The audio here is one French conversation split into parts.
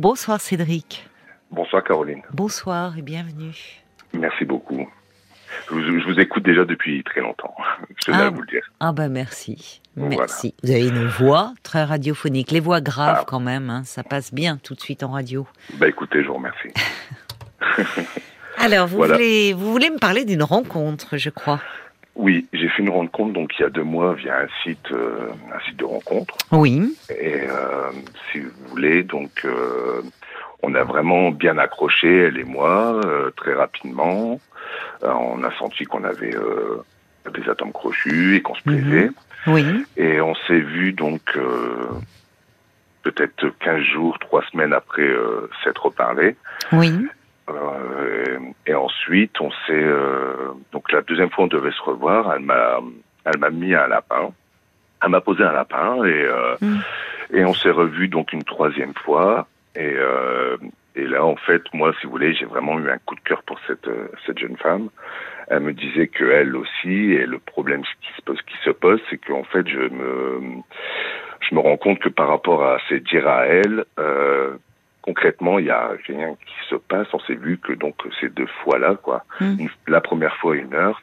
Bonsoir Cédric. Bonsoir Caroline. Bonsoir et bienvenue. Merci beaucoup. Je vous, écoute déjà depuis très longtemps, je tenais ah, vous le dire. Ah ben merci. Merci. Vous avez une voix très radiophonique. Les voix graves ah. quand même, hein, ça passe bien tout de suite en radio. Bah écoutez, je vous remercie. Alors, vous, voulez, vous voulez me parler d'une rencontre, je crois. Oui, j'ai fait une rencontre donc il y a deux mois via un site, euh, un site de rencontre. Oui. Et euh, si vous voulez, donc euh, on a vraiment bien accroché elle et moi très rapidement. on a senti qu'on avait des atomes crochus et qu'on se plaisait. Mhm. Oui. Et on s'est vu donc peut-être 15 jours, trois semaines après s'être reparlé. Oui. Euh, et ensuite, on s'est euh, donc la deuxième fois on devait se revoir. Elle m'a elle m'a mis un lapin. Elle m'a posé un lapin et euh, mm. et on s'est revu donc une troisième fois. Et et là, en fait, moi, si vous voulez, j'ai vraiment eu un coup de cœur pour cette cette jeune femme. Elle me disait que elle aussi, et le problème qui se pose, qui se pose, c'est qu'en fait, je me je me rends compte que par rapport à ses dires à elle, euh, concrètement, il y a rien qui se passe. On s'est vu que donc ces deux fois-là, quoi. Hmm. la première fois une heure,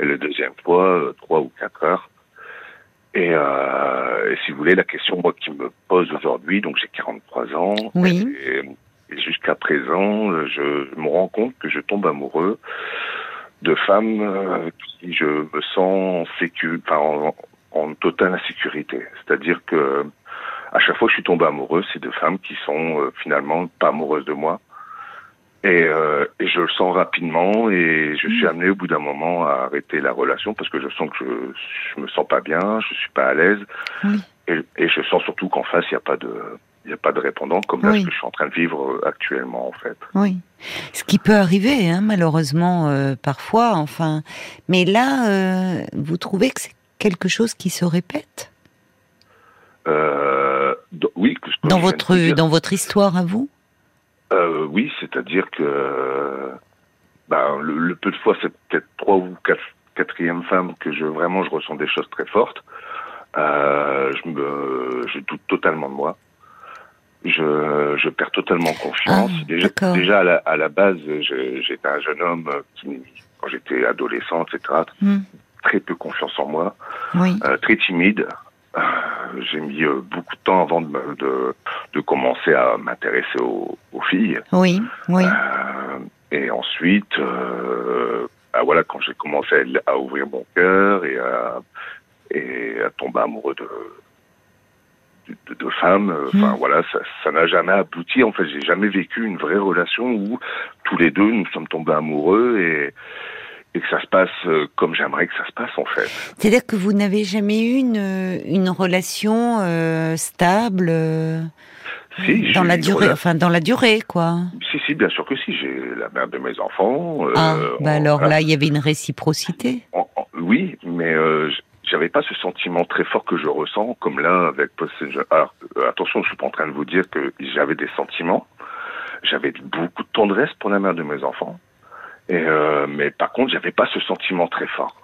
et la deuxième fois euh, trois ou quatre heures. Et, euh, et, si vous voulez, la question moi qui me pose aujourd'hui, donc j'ai 43 ans, oui. et, jusqu'à présent, je me rends compte que je tombe amoureux de femmes euh, qui je me sens sécu, enfin, en, en totale insécurité. C'est-à-dire que à chaque fois que je suis tombé amoureux, c'est de femmes qui sont euh, finalement pas amoureuses de moi. Et, euh, et, je le sens rapidement et je suis mm. amené au bout d'un moment à arrêter la relation parce que je sens que je, je me sens pas bien, je suis pas à l'aise et, et, je sens surtout qu'en face il n'y a pas de il a pas de répondant comme là ce que je suis en train de vivre euh, actuellement en fait. Oui, ce qui peut arriver hein, malheureusement euh, parfois. Enfin, mais là euh, vous trouvez que c'est quelque chose qui se répète? Euh, oui. Dans votre dans votre histoire à vous? Euh, oui, c'est-à-dire que ben, le, peu de fois, c'est peut-être trois ou quatre quatrième femme que je vraiment je ressens des choses très fortes. Euh, je me je doute totalement de moi. Je, je perds totalement confiance. Ah, déjà, déjà à la, à la base, j'étais un jeune homme qui, quand j'étais adolescent, etc., hmm. très peu confiance en moi, oui. euh, très timide. J'ai mis euh, beaucoup de temps avant de, de, de commencer à m'intéresser aux, aux, filles. Oui, oui. Euh, et ensuite, euh, bah voilà, quand j'ai commencé à, à, ouvrir mon cœur et à, et à tomber amoureux de de, de femmes, euh, enfin mmh. voilà, ça n'a jamais abouti. En fait, j'ai jamais vécu une vraie relation où tous les deux nous sommes tombés amoureux et et que ça se passe euh, comme j'aimerais que ça se passe en fait. C'est-à-dire que vous n'avez jamais eu une, une relation euh, stable euh, si, dans la durée, enfin dans la durée quoi. Si si, bien sûr que si. J'ai la mère de mes enfants. ah, bah alors là, il y avait une réciprocité. En, en, oui, mais j'avais pas ce sentiment très fort que je ressens comme là avec Alors attention, je suis pas en train de vous dire que j'avais des sentiments. J'avais beaucoup de tendresse pour la mère de mes enfants. Et euh, mais par contre, j'avais pas ce sentiment très fort.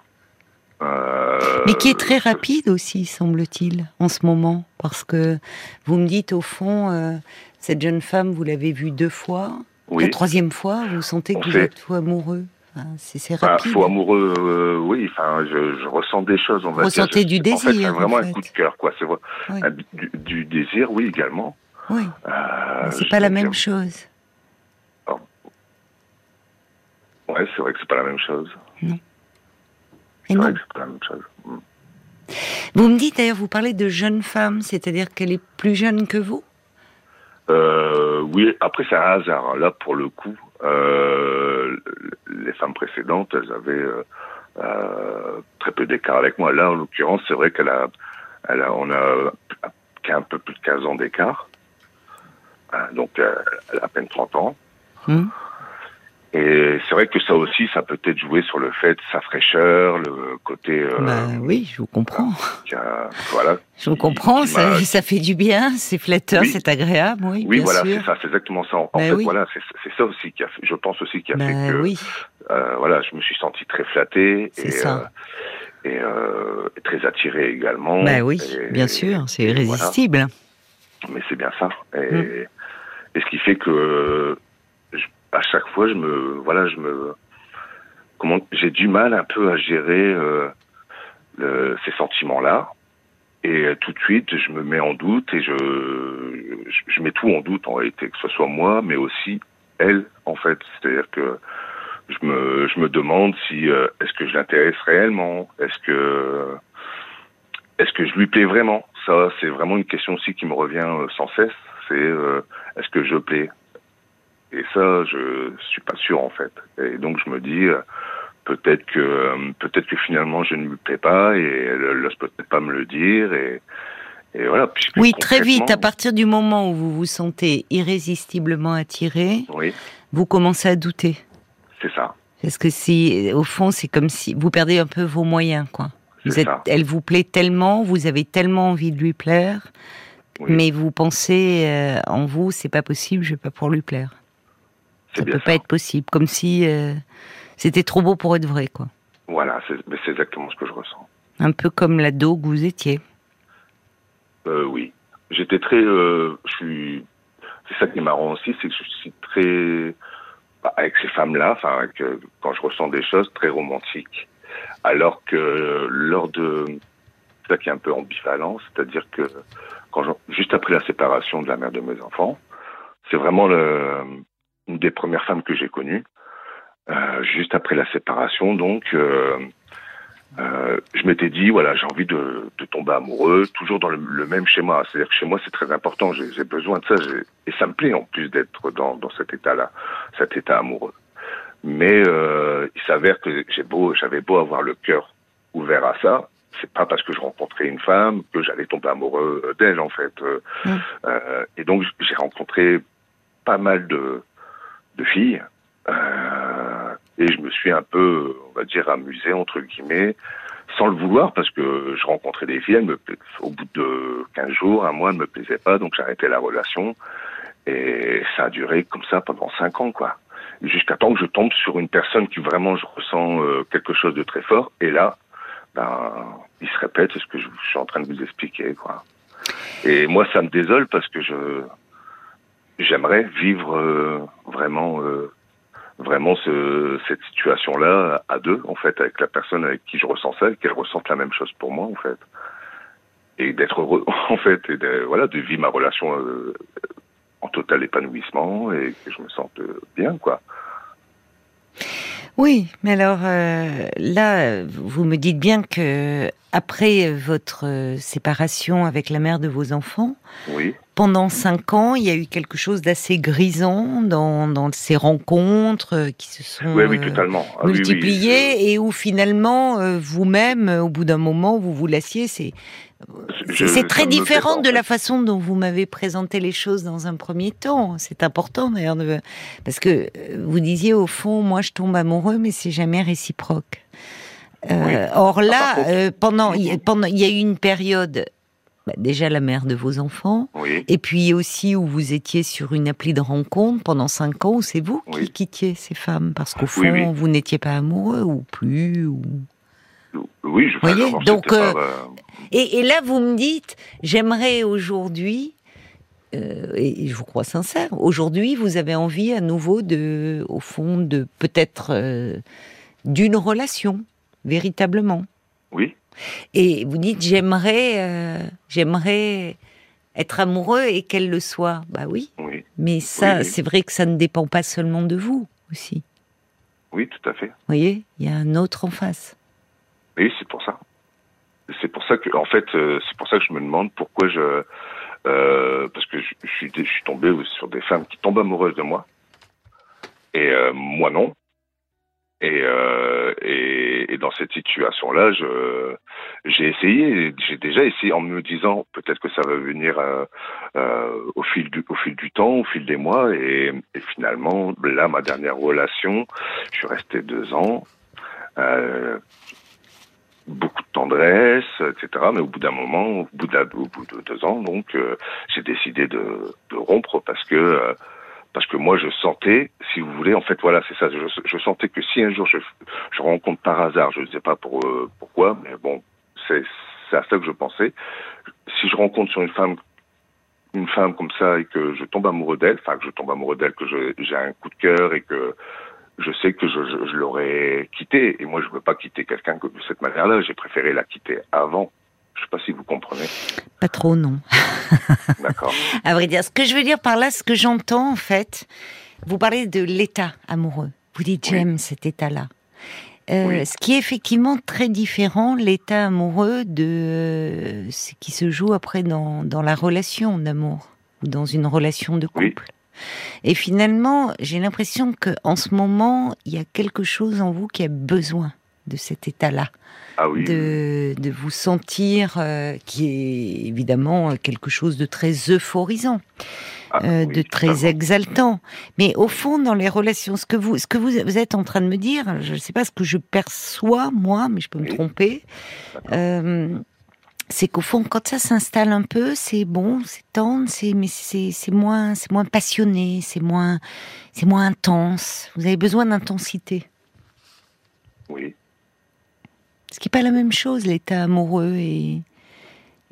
Euh, mais qui est très rapide aussi, semble-t-il, en ce moment, parce que vous me dites au fond, euh, cette jeune femme, vous l'avez vue deux fois. Oui. La troisième fois, vous sentez que vous êtes fou amoureux. Enfin, c'est rapide. Bah, fou amoureux, euh, oui. Enfin, je, je, ressens des choses. On va Ressentez dire. du désir. En fait, vraiment en fait. un coup de cœur, quoi. C'est oui. du, du, désir, oui, également. Oui. C'est pas la même chose. Ouais, c'est vrai que c'est pas la même chose. Non. C'est vrai que c'est pas la même chose. Mm. Vous me dites d'ailleurs, vous parlez de jeune femme, c'est-à-dire qu'elle est plus jeune que vous? Euh, Oui, après c'est un hasard. Là, pour le coup, euh, les femmes précédentes, elles avaient euh, très peu d'écart avec moi. Là, en l'occurrence, c'est vrai qu'elle a, elle a, on a un peu plus de 15 ans d'écart. Donc, elle a à peine 30 ans. Mmh. Et c'est vrai que ça aussi, ça peut être joué sur le fait de sa fraîcheur, le côté. Euh, bah oui, je vous comprends. A, voilà. Je vous comprends, ça, ça, fait du bien, c'est flatteur, oui. c'est agréable, oui. Oui, bien voilà, c'est ça, c'est exactement ça. En, bah fait, oui. voilà, c'est ça aussi qui a fait, je pense aussi qui a bah fait que, oui. euh, voilà, je me suis senti très flatté C'est et, ça. euh, et euh, très attiré également. Bah oui, et, bien sûr, c'est irrésistible. Voilà. Mais c'est bien ça. Et, mm. Et ce qui fait que à chaque fois, je me, voilà, je me, comment, j'ai du mal un peu à gérer le, ces sentiments-là. Et tout de suite, je me mets en doute et je, je, mets tout en doute en réalité, que ce soit moi, mais aussi elle, en fait. C'est-à-dire que je me, je me demande si est-ce que je l'intéresse réellement, est-ce que est-ce que je lui plais vraiment? Ça, c'est vraiment une question aussi qui me revient sans cesse. C'est est-ce que je plais? Et ça, je suis pas sûr en fait. Et donc je me dis euh, peut-être que euh, peut-être que finalement je ne lui plais pas et elle n'ose peut-être pas me le dire et, et voilà. Oui, très vite, à partir du moment où vous vous sentez irrésistiblement attiré, oui. vous commencez à douter. C'est ça. Parce que si, au fond, c'est comme si vous perdez un peu vos moyens, quoi. Vous êtes, elle vous plaît tellement, vous avez tellement envie de lui plaire, mais vous pensez euh, en vous, c'est pas possible, je vais pas pour lui plaire. Ça peut pas être possible, comme si euh, c'était trop beau pour être vrai, quoi. Voilà, c'est exactement ce que je ressens. Un peu comme l'ado que vous étiez. Euh, oui, j'étais très, euh, je suis, c'est ça qui est marrant aussi, c'est que je suis très, bah, avec ces femmes-là, enfin, quand je ressens des choses très romantiques, alors que lors de, ça qui est un peu ambivalent, c'est-à-dire que quand juste après la séparation de la mère de mes enfants, c'est vraiment le, une des premières femmes que j'ai connues, euh, juste après la séparation. Donc, euh, euh, je m'étais dit, voilà, j'ai envie de, de, tomber amoureux, toujours dans le, même schéma. C'est-à-dire que chez moi, c'est très important. J'ai besoin de ça, et ça me plaît en plus d'être dans, dans cet état-là, cet état amoureux. Mais il s'avère que j'ai beau, j'avais beau avoir le cœur ouvert à ça, c'est pas parce que je rencontrais une femme que j'allais tomber amoureux d'elle en fait. Mmh. Euh, et donc j'ai rencontré pas mal de de filles. Euh, et je me suis un peu, on va dire, amusé, entre guillemets, sans le vouloir, parce que je rencontrais des filles, elles me, au bout de 15 jours, un mois, elles ne me plaisaient pas, donc j'arrêtais la relation. Et ça a duré comme ça pendant 5 ans, quoi. Jusqu'à temps que je tombe sur une personne qui vraiment, je ressens euh, quelque chose de très fort. Et là, ben, il se répète ce que je suis en train de vous expliquer, quoi. Et moi, ça me désole parce que je, j'aimerais vivre euh, vraiment euh, vraiment ce, cette situation-là à deux, en fait, avec la personne avec qui je ressens ça, et qu'elle ressente la même chose pour moi, en fait. Et d'être heureux, en fait, et de, voilà, de vivre ma relation euh, en total épanouissement et que je me sente bien, quoi. Oui, mais alors là, vous me dites bien que après votre séparation avec la mère de vos enfants, oui pendant cinq ans, il y a eu quelque chose d'assez grisant dans, dans, ces rencontres qui se sont oui, totalement. Ah multipliées et où finalement, euh, vous-même, au bout d'un moment, vous vous lassiez. C'est c'est très différent de la façon dont vous m'avez présenté les choses dans un premier temps. C'est important d'ailleurs, parce que euh, vous disiez au fond, moi je tombe amoureux, mais c'est jamais réciproque. Euh, or là, pendant, pendant, il y a eu une période bah, déjà la mère de vos enfants, et puis aussi où vous étiez sur une appli de rencontre pendant cinq ans, où c'est vous qui quittiez ces femmes, parce qu'au fond, vous n'étiez pas amoureux ou plus ou... Oui, je voyez Donc, euh, et, là, vous me dites, j'aimerais aujourd'hui, euh, et je vous crois sincère, aujourd'hui, vous avez envie à nouveau de, au fond, de peut-être euh, d'une relation, véritablement. Oui. Et vous dites j'aimerais, euh, j'aimerais être amoureux et qu'elle le soit. Bah oui. Mais ça, c'est vrai que ça ne dépend pas seulement de vous aussi. Oui, tout à fait. Vous voyez, il y a un autre en face. Oui, c'est pour ça. C'est pour ça que, en fait, euh, c'est pour ça que je me demande pourquoi je, euh, parce que je, suis, je suis tombé sur des femmes qui tombent amoureuses de moi et moi non. Et, euh, et, et, dans cette situation-là, j'ai essayé, j'ai déjà essayé en me disant peut-être que ça va venir euh, euh, au fil du au fil du temps, au fil des mois, et, et finalement là, ma dernière relation, je suis resté deux ans. Euh, beaucoup de tendresse, etc. Mais au bout d'un moment, au bout de, au bout de deux ans, donc, euh, j'ai décidé de, de, rompre parce que euh, parce que moi je sentais, si vous voulez, en fait voilà, c'est ça, je, sentais que si un jour je, je rencontre par hasard, je ne sais pas pour, euh, pourquoi, mais bon, c'est à ça que je pensais, si je rencontre sur une femme une femme comme ça et que je tombe amoureux d'elle, enfin que je tombe amoureux d'elle, que j'ai un coup de cœur et que je sais que je, je, je l'aurais quittée. Et moi, je ne veux pas quitter quelqu'un de cette manière-là. J'ai préféré la quitter avant. Je ne sais pas si vous comprenez. Pas trop, non. D'accord. à vrai dire, ce que je veux dire par là, ce que j'entends en fait, vous parlez de l'état amoureux. Vous dites j'aime cet état-là. Euh, ce qui est effectivement très différent, l'état amoureux, de ce qui se joue après dans, dans la relation d'amour ou dans une relation de couple. Et finalement, j'ai l'impression que en ce moment, il y a quelque chose en vous qui a besoin de cet état-là. Ah oui. de, de, vous sentir, euh, qui est évidemment quelque chose de très euphorisant. Ah, euh, de très exaltant. Mais au fond, dans les relations, ce que vous, ce que vous, êtes en train de me dire, je ne sais pas ce que je perçois moi, mais je peux me tromper. Euh, c'est qu'au fond, quand ça s'installe un peu, c'est bon, c'est tendre, c'est mais c'est moins, c'est moins passionné, c'est moins, c'est moins intense. Vous avez besoin d'intensité. Oui. Ce qui n'est pas la même chose, l'état amoureux et,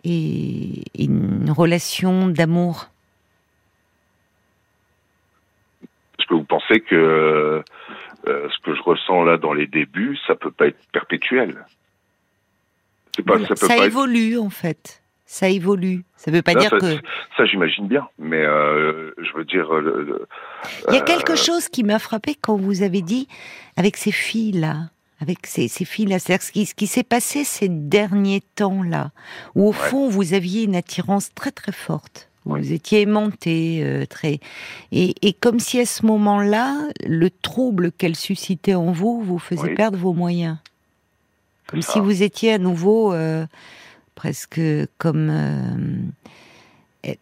et une relation d'amour. que vous pensez que euh, ce que je ressens là dans les débuts, ça peut pas être perpétuel? Pas, ça, ça évolue en fait. Ça évolue. Ça veut pas dire que. Ça, j'imagine bien, mais euh, je veux dire. Euh, Il y a quelque chose qui m'a frappé quand vous avez dit avec ces filles là, avec ces, ces filles là, c'est-à-dire ce qui, ce qui s'est passé ces derniers temps là, où au fond vous aviez une attirance très très forte vous étiez aimanté, euh, très. Et, et, comme si à ce moment-là, le trouble qu'elle suscitait en vous vous faisait perdre vos moyens. Comme si vous étiez à nouveau euh, presque comme. Euh,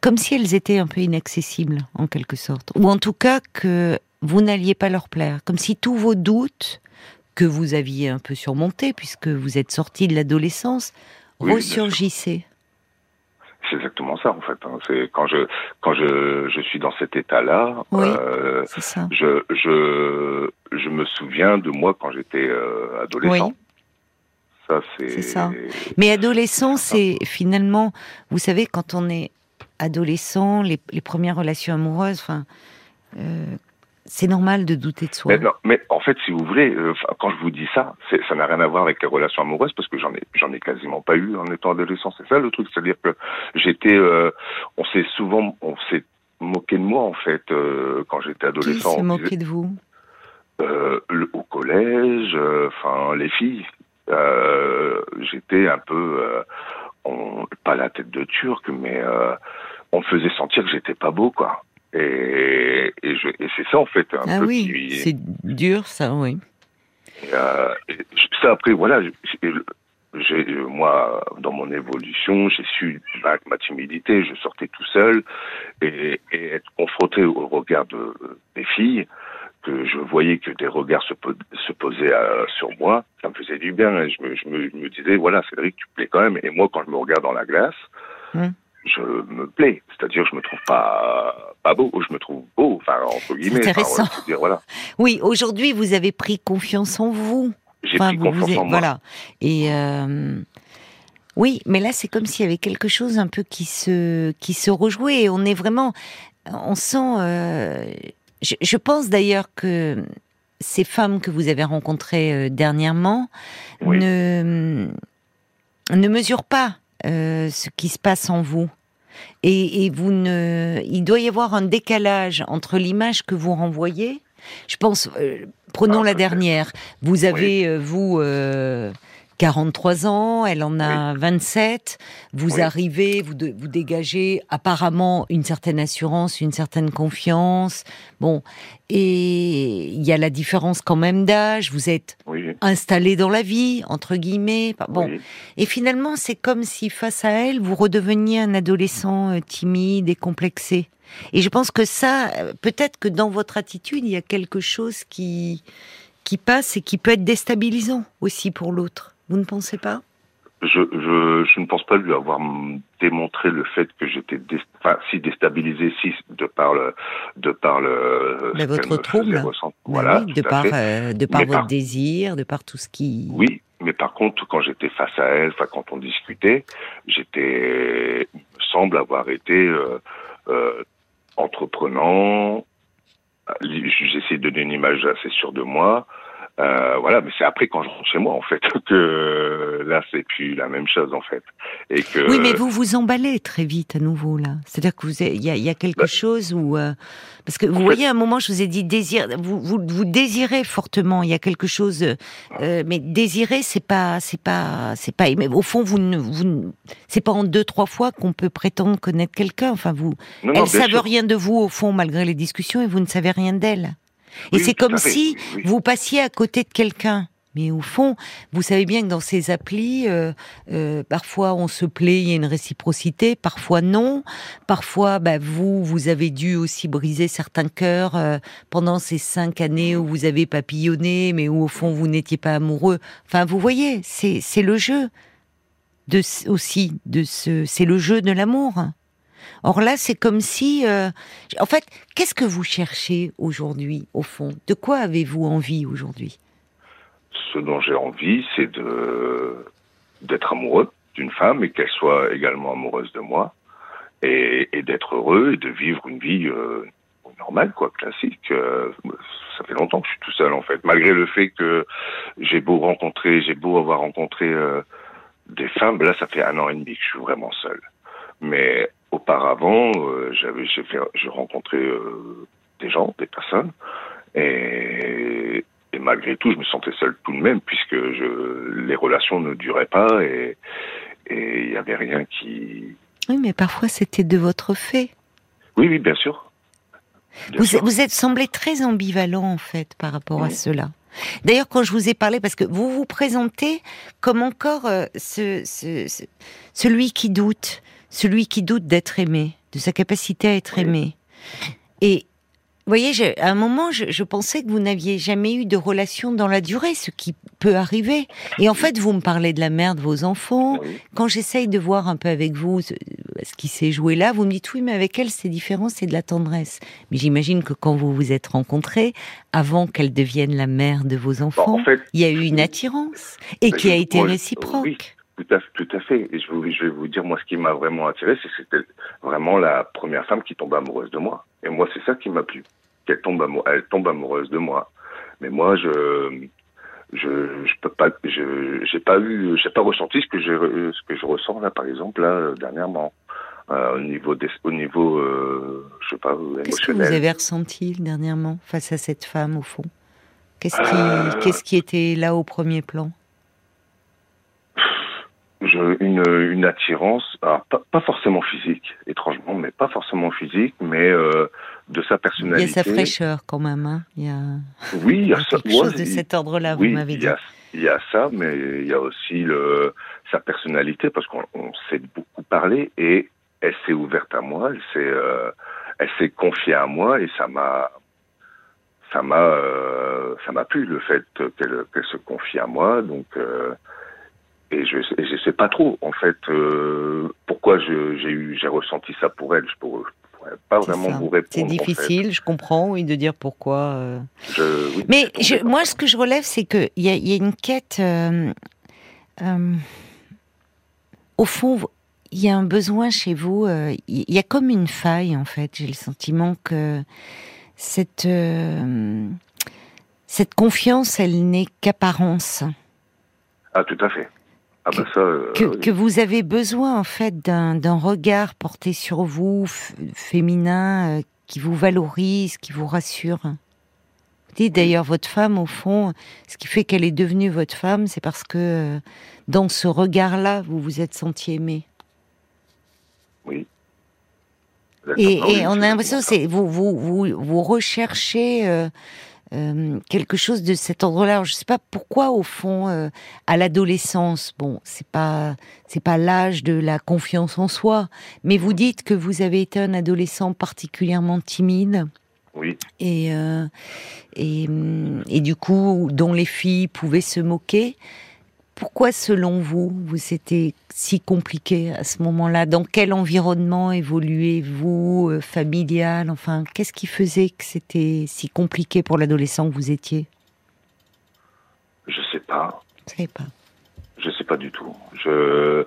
comme si elles étaient un peu inaccessibles, en quelque sorte. Ou en tout cas que vous n'alliez pas leur plaire. Comme si tous vos doutes, que vous aviez un peu surmontés, puisque vous êtes sorti de l'adolescence, ressurgissaient c'est exactement ça en fait. Hein. C'est quand je quand je, je suis dans cet état-là, euh, je je je me souviens de moi quand j'étais euh, adolescent. Ça c'est. ça. Mais adolescent, c'est finalement, vous savez, quand on est adolescent, les, les premières relations amoureuses, enfin. Euh, c'est normal de douter de soi. Mais, mais en fait, si vous voulez, euh, quand je vous dis ça, ça n'a rien à voir avec les relations amoureuses parce que j'en ai, j'en ai quasiment pas eu en étant adolescent. C'est ça le truc, c'est-à-dire que j'étais, euh, on s'est souvent, on s'est moqué de moi en fait euh, quand j'étais adolescent. Qui s'est moqué de vous? Le, Au collège, enfin les filles. j'étais un peu, on, pas la tête de turc, mais on me faisait sentir que j'étais pas beau, quoi. Et, et, et c'est ça en fait un ah oui, c'est dur ça, oui. Euh, ça après voilà, j'ai moi dans mon évolution, j'ai su vaincre ma timidité, je sortais tout seul et, et être confronté au regard de, des filles que je voyais que des regards se, se posaient euh, sur moi, ça me faisait du bien. Et je, me, je, me, je me disais, voilà, Cédric, tu plais quand même. Et moi, quand je me regarde dans la glace, hum je me plais. C'est-à-dire, je me trouve pas pas beau, je me trouve beau, enfin entre guillemets. Intéressant. dire, voilà. Oui, aujourd'hui, vous avez pris confiance en vous. J'ai pris confiance en moi. Voilà. Et euh, oui, mais là, c'est comme s'il y avait quelque chose un peu qui se qui se rejouait. On est vraiment, on sent. Euh, je, je, pense d'ailleurs que ces femmes que vous avez rencontrées euh, dernièrement oui. ne ne mesurent pas euh, ce qui se passe en vous. Et, et, vous ne, il doit y avoir un décalage entre l'image que vous renvoyez. Je pense, euh, prenons ah, la dernière. Vous avez, oui. euh, vous, 43 ans, elle en a oui. 27. Vous oui. arrivez, vous, de, vous dégagez apparemment une certaine assurance, une certaine confiance. Bon, et il y a la différence quand même d'âge. Vous êtes oui. installé dans la vie, entre guillemets. Bon, et finalement, c'est comme si face à elle, vous redeveniez un adolescent euh, timide et complexé. Et je pense que ça, euh, peut-être que dans votre attitude, il y a quelque chose qui qui passe et qui peut être déstabilisant aussi pour l'autre. Vous ne pensez pas? Je, je, je, ne pense pas lui avoir démontré le fait que j'étais dé, enfin, si déstabilisé, si de par le, de par le. Mais votre trouble. Voilà. Oui, de, par, euh, de par votre désir, de par tout ce qui. Oui, mais par contre, quand j'étais face à elle, enfin, quand on discutait, j'étais, il me semble avoir été entreprenant. J'essaie de donner une image assez sûre de moi. Euh, voilà, mais c'est après quand je rentre chez moi en fait que là c'est plus la même chose en fait. Et que oui, mais vous vous emballez très vite à nouveau là. C'est-à-dire que vous il y a, y a, quelque bah, chose où euh, parce que vous voyez à un moment je vous ai dit désir, vous vous, vous désirez fortement. Il y a quelque chose, euh, mais désirer c'est pas c'est pas c'est pas. Mais au fond vous ne vous c'est pas en deux trois fois qu'on peut prétendre connaître quelqu'un. Enfin vous, non, elle savent rien de vous au fond malgré les discussions et vous ne savez rien d'elle. Et c'est comme si vous passiez à côté de quelqu'un. Mais au fond, vous savez bien que dans ces applis, euh, euh, parfois on se plaît, il y a une réciprocité, parfois non. Parfois, bah, vous, vous avez dû aussi briser certains cœurs euh, pendant ces cinq années où vous avez papillonné, mais où au fond vous n'étiez pas amoureux. Enfin, vous voyez, c'est c'est le jeu de aussi de ce, c'est le jeu de l'amour. Or là, c'est comme si, euh, en fait, qu'est-ce que vous cherchez aujourd'hui, au fond? De quoi avez-vous envie aujourd'hui? Ce dont j'ai envie, c'est de d'être amoureux d'une femme et qu'elle soit également amoureuse de moi et, d'être heureux et de vivre une vie euh, normale, quoi, classique. Euh, ça fait longtemps que je suis tout seul, en fait, malgré le fait que j'ai beau rencontrer, j'ai beau avoir rencontré des femmes. Là, ça fait un an et demi que je suis vraiment seul. Mais auparavant, euh, j'avais, j'ai, fait, j'ai rencontré euh, des gens, des personnes, et, et, malgré tout, je me sentais seul tout de même, puisque je, les relations ne duraient pas et il n'y avait rien qui. Oui, mais parfois c'était de votre fait. Oui, oui, bien sûr. vous, vous êtes semblé très ambivalent en fait par rapport à cela. D'ailleurs, quand je vous ai parlé, parce que vous vous présentez comme encore euh, ce, ce, celui qui doute, celui qui doute d'être aimé, de sa capacité à être aimé. Et vous voyez, à un moment, je, pensais que vous n'aviez jamais eu de relation dans la durée, ce qui peut arriver. Et en fait, vous me parlez de la mère de vos enfants. Quand j'essaye de voir un peu avec vous ce, qui s'est joué là, vous me dites oui, mais avec elle, c'est différent, c'est de la tendresse. Mais j'imagine que quand vous vous êtes rencontrés, avant qu'elle devienne la mère de vos enfants, il y a eu une attirance et qui a été réciproque. Tout à, tout à fait. Et je, je vais vous dire, moi, ce qui m'a vraiment attiré, c'est que c'était vraiment la première femme qui tombe amoureuse de moi. Et moi, c'est ça qui m'a plu. Qu'elle tombe, elle tombe amoureuse de moi. Mais moi, je, je, je peux pas, je, j'ai pas eu, j'ai pas ressenti ce que je, ce que je ressens là, par exemple, là, dernièrement. Euh, au niveau des, au niveau, euh, je sais pas, émotionnel. Qu'est-ce que vous avez ressenti dernièrement face à cette femme, au fond? Qu'est-ce qui, euh, qu'est-ce qui était là au premier plan? Une, une attirance, pas, pas, forcément physique, étrangement, mais pas forcément physique, mais euh, de sa personnalité. Il y a sa fraîcheur quand même. Hein il y a... Oui, il y a, ça. Quelque chose de cet ordre-là, vous m'avez dit. Il y a ça, mais il y a aussi le, sa personnalité, parce qu'on s'est beaucoup parlé et elle s'est ouverte à moi, elle s'est, euh, elle s'est confiée à moi et ça m'a, ça m'a, euh, ça m'a plu le fait qu'elle, se confie à moi, donc. Euh, et je ne sais pas trop en fait euh, pourquoi j'ai ressenti ça pour elle. Je pourrais, pourrais pas vraiment vous répondre. C'est difficile, je comprends, oui, de dire pourquoi. Euh. Mais moi, ce que je relève, c'est qu'il y, a, y a une quête. Euh, au fond, il y a un besoin chez vous. Il y a comme une faille en fait. J'ai le sentiment que cette cette confiance, elle n'est qu'apparence. Ah, tout à fait. Ah bah euh, que, vous avez besoin en fait d'un regard porté sur vous, féminin, euh, qui vous valorise, qui vous rassure. Vous dites d'ailleurs votre femme au fond, ce qui fait qu'elle est devenue votre femme, c'est parce que euh, dans ce regard-là, vous vous êtes senti aimé. Oui. Et, on a l'impression c'est vous vous vous, vous recherchez euh, quelque chose de cet ordre-là. Je ne sais pas pourquoi, au fond, euh, à l'adolescence, bon, c'est pas c'est pas l'âge de la confiance en soi, mais vous dites que vous avez été un adolescent particulièrement timide. Oui. Et, euh, et, et du coup, dont les filles pouvaient se moquer. Pourquoi, selon vous, vous c'était si compliqué à ce moment-là? Dans quel environnement évoluez-vous, euh, familial? Enfin, qu'est-ce qui faisait que c'était si compliqué pour l'adolescent que vous étiez? Je sais pas. Je sais pas. Je sais pas du tout. Je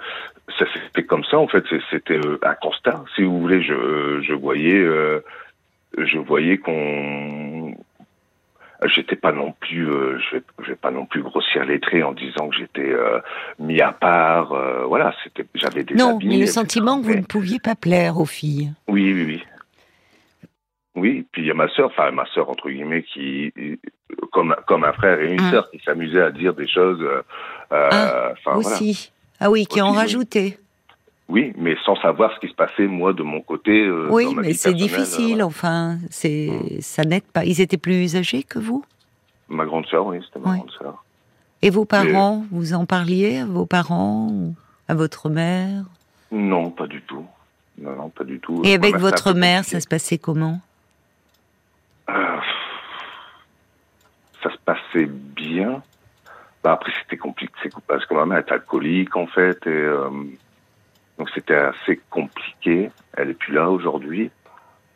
ça s'est fait comme ça en fait. C'était un constat, si vous voulez. Je, je voyais, je voyais qu'on j'étais pas non plus euh, je, vais, vais pas non plus grossir les traits en disant que j'étais euh, mis à part euh, voilà c'était j'avais des non mais le sentiment que vous ne pouviez pas plaire aux filles. Oui oui oui. Oui puis il y a ma sœur enfin ma sœur entre guillemets qui comme comme un frère et une ah. sœur qui s'amusaient à dire des choses ah, aussi. Ah oui qui ont rajouté oui, mais sans savoir ce qui se passait moi de mon côté. Euh, oui, mais c'est difficile. Enfin, c'est mm. ça n'aide pas. Ils étaient plus âgés que vous? Ma grande sœur, oui, c'était ma grande sœur. Et vos parents, vous en parliez à vos parents, à votre mère? Non, pas du tout. Non, non, pas du tout. Et avec votre mère, ça se passait comment? Ah, Ça se passait bien. Bah, après, c'était compliqué, parce que ma mère est alcoolique en fait, et. Donc c'était assez compliqué. Elle est plus là aujourd'hui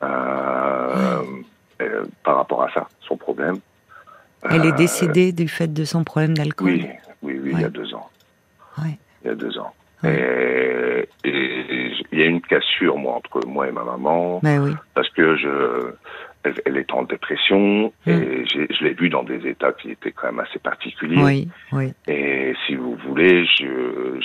euh, euh, par rapport à ça, son problème. Elle est euh, décédée du fait de son problème d'alcool. Oui, oui, oui, il y a deux ans. Ouais. Il y a deux ans. Et il y a une cassure moi entre moi et ma maman ben oui. parce que je elle, est en dépression et mm. je l'ai vu dans des états qui étaient quand même assez particuliers. Oui, oui. Et si vous voulez,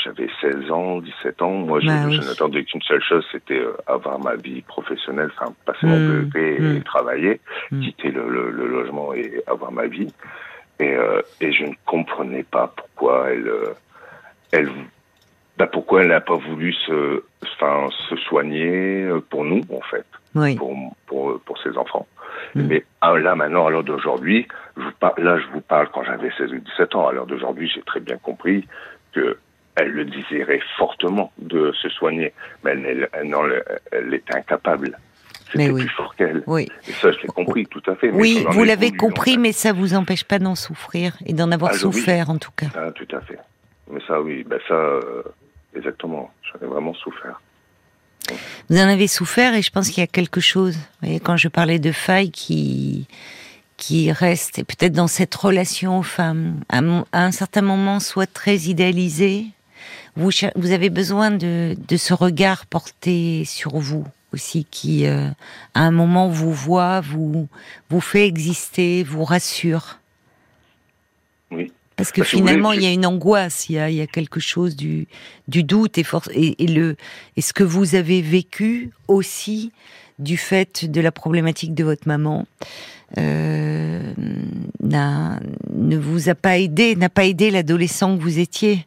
j'avais 16 ans, 17 ans. Moi, je, bah n'attendais qu'une seule chose, c'était euh, avoir ma vie professionnelle, enfin passer mon mm. bébé et mm. travailler, quitter le, le, le, logement et avoir ma vie. Et, euh, et je ne comprenais pas pourquoi elle, euh, elle bah pourquoi elle n'a pas voulu se, enfin, se soigner pour nous, en fait pour, pour, pour ses enfants. Mm. Mais ah, là, maintenant, à l'heure d'aujourd'hui, là, je vous parle quand j'avais 16 ou 17 ans. À l'heure d'aujourd'hui, j'ai très bien compris que elle le désirait fortement de se soigner, mais elle, elle, elle était incapable. C'était plus fort qu'elle. Oui. Et ça, je l'ai compris, tout à fait. oui, vous l'avez compris, mais ça vous empêche pas d'en souffrir et d'en avoir ah, souffert, en tout cas. Ah, tout à fait. Mais ça, oui, ben ça, euh, exactement. J'en ai vraiment souffert. Vous en avez souffert et je pense qu'il y a quelque chose. Vous voyez, quand je parlais de faille qui qui reste, et peut-être dans cette relation aux femmes, à, un certain moment, soit très idéalisée, vous, vous avez besoin de, de ce regard porté sur vous aussi, qui, euh, à un moment, vous voit, vous, vous fait exister, vous rassure. Parce que finalement, il y a une angoisse, il y a, il y a quelque chose du, du doute et, force, et, le, et ce que vous avez vécu aussi du fait de la problématique de votre maman euh, ne vous a pas aidé, n'a pas aidé l'adolescent que vous étiez.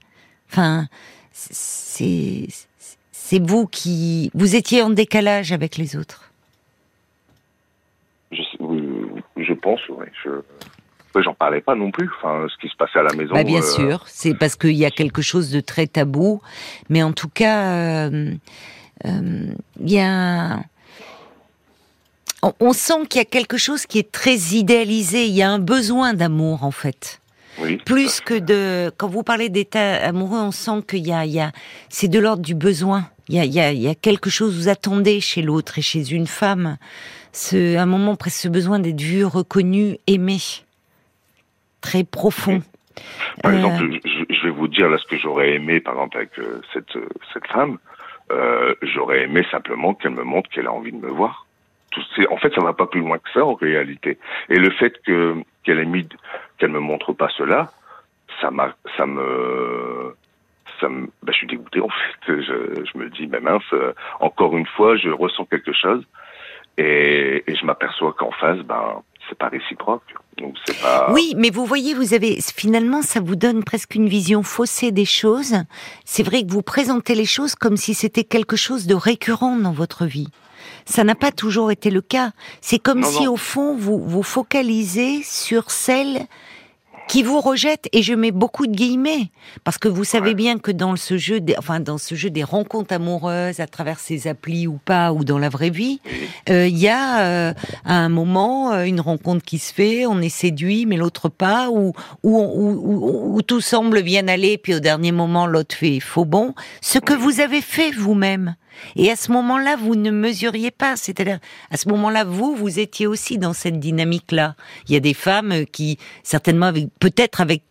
Enfin, c'est c'est vous qui vous étiez en décalage avec les autres. Je, je pense, oui. Je j'en parlais pas non plus. Enfin, ce qui se passait à la maison. Bah, bien euh, sûr, c'est parce qu'il y a quelque chose de très tabou. Mais en tout cas, euh, euh, il y a. On, sent qu'il y a quelque chose qui est très idéalisé. Il y a un besoin d'amour, en fait. Oui, Plus que de. Quand vous parlez d'état amoureux, on sent qu'il y a, il y a, c'est de l'ordre du besoin. Il y a, il y a, il y a quelque chose vous attendez chez l'autre et chez une femme. Ce, un moment presque ce besoin d'être vu, reconnu, aimé très profond. Par exemple, euh, je, vais vous dire là ce que j'aurais aimé, par exemple, avec euh, cette, euh, cette femme. j'aurais aimé simplement qu'elle me montre qu'elle a envie de me voir. Tout, en fait, ça va pas plus loin que ça en réalité. Et le fait que qu'elle ait mis, qu'elle me montre pas cela, ça m'a, ça me, ça me, ben, je suis dégoûté en fait. Je, je me dis, mais mince, encore une fois, je ressens quelque chose et, et je m'aperçois qu'en face, ben, c'est pas réciproque. Donc c'est pas. Oui, mais vous voyez, vous avez finalement, ça vous donne presque une vision faussée des choses. C'est vrai que vous présentez les choses comme si c'était quelque chose de récurrent dans votre vie. Ça n'a pas toujours été le cas. C'est comme si, au fond, vous vous focalisez sur celle qui vous rejette et je mets beaucoup de guillemets parce que vous savez bien que dans ce jeu des, enfin dans ce jeu des rencontres amoureuses à travers ces applis ou pas ou dans la vraie vie euh, il y a euh, à un moment euh, une rencontre qui se fait on est séduit mais l'autre pas ou où, tout semble bien aller puis au dernier moment l'autre fait faux bon. Ce que vous avez fait vous-même et à ce moment-là, vous ne mesuriez pas. C'est-à-dire, à ce moment-là, vous, vous étiez aussi dans cette dynamique-là. Il y a des femmes qui, certainement, peut-être avec,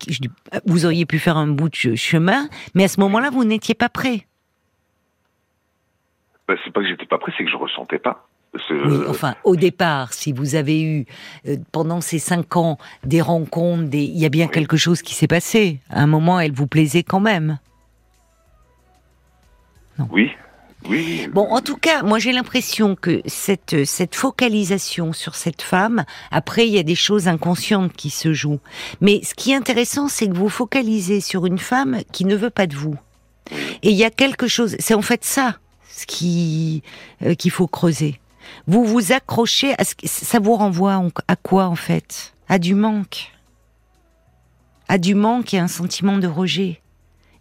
vous auriez pu faire un bout de chemin, mais à ce moment-là, vous n'étiez pas prêt. bah, C'est pas que j'étais pas prêt, c'est que je ressentais pas. Oui, enfin, au départ, si vous avez eu euh, pendant ces cinq ans des rencontres, des... il y a bien quelque chose qui s'est passé. À un moment, elle vous plaisait quand même. Oui, oui. Bon, en tout cas, moi j'ai l'impression que cette, cette focalisation sur cette femme, après il y a des choses inconscientes qui se jouent. Mais ce qui est intéressant, c'est que vous focalisez sur une femme qui ne veut pas de vous. Et il y a quelque chose, c'est en fait ça ce qui euh, qu'il faut creuser. Vous vous accrochez à ce ça vous renvoie à quoi en fait? À du manque. À du manque et un sentiment de rejet.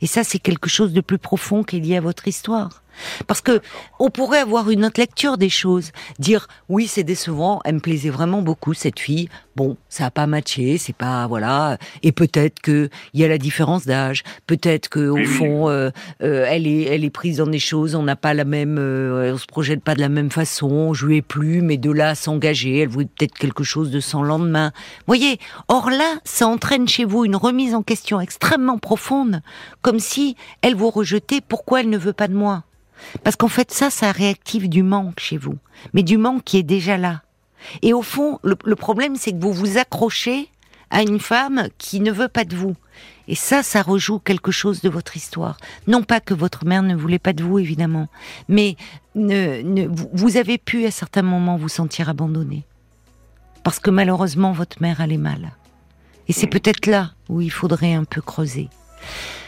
Et ça, c'est quelque chose de plus profond qui est lié à votre histoire. Parce que on pourrait avoir une autre lecture des choses, dire oui c'est décevant, elle me plaisait vraiment beaucoup cette fille. Bon, ça a pas matché, c'est pas voilà. Et peut-être que il y a la différence d'âge, peut-être que au fond euh, euh, elle est elle est prise dans des choses, on n'a pas la même, euh, on se projette pas de la même façon. Je lui ai plu, mais de là s'engager, elle voulait peut-être quelque chose de sans lendemain. Voyez, or là, ça entraîne chez vous une remise en question extrêmement profonde, comme si elle vous rejetait. Pourquoi elle ne veut pas de moi? Parce qu'en fait, ça, ça réactive du manque chez vous. Mais du manque qui est déjà là. Et au fond, le, problème, c'est que vous vous accrochez à une femme qui ne veut pas de vous. Et ça, ça rejoue quelque chose de votre histoire. Non pas que votre mère ne voulait pas de vous, évidemment, mais ne, vous avez pu à certains moments vous sentir abandonné. Parce que malheureusement, votre mère allait mal. Et c'est peut-être là où il faudrait un peu creuser.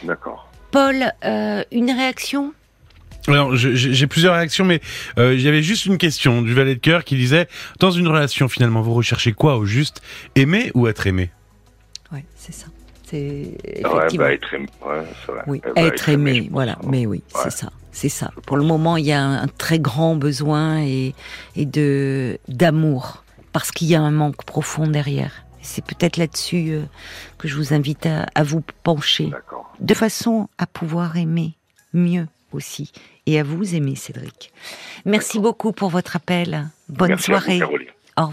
D'accord. Paul, euh, une réaction? Alors, j'ai plusieurs réactions, mais euh, il y avait juste une question du valet de cœur qui disait dans une relation, finalement, vous recherchez quoi au juste? Aimer ou être aimé? Ouais, c'est ça. C'est bah, être aimé. Oui, eh bah, être, aimé, voilà. Mais oui, c'est ça. C'est ça. Pour le moment, il y a un, très grand besoin et, et de d'amour parce qu'il y a un manque profond derrière. C'est peut-être là-dessus euh, que je vous invite à, à vous pencher, de façon à pouvoir aimer mieux aussi. Et à vous, aimer Cédric. Merci beaucoup pour votre appel. Bonne soirée. Au revoir.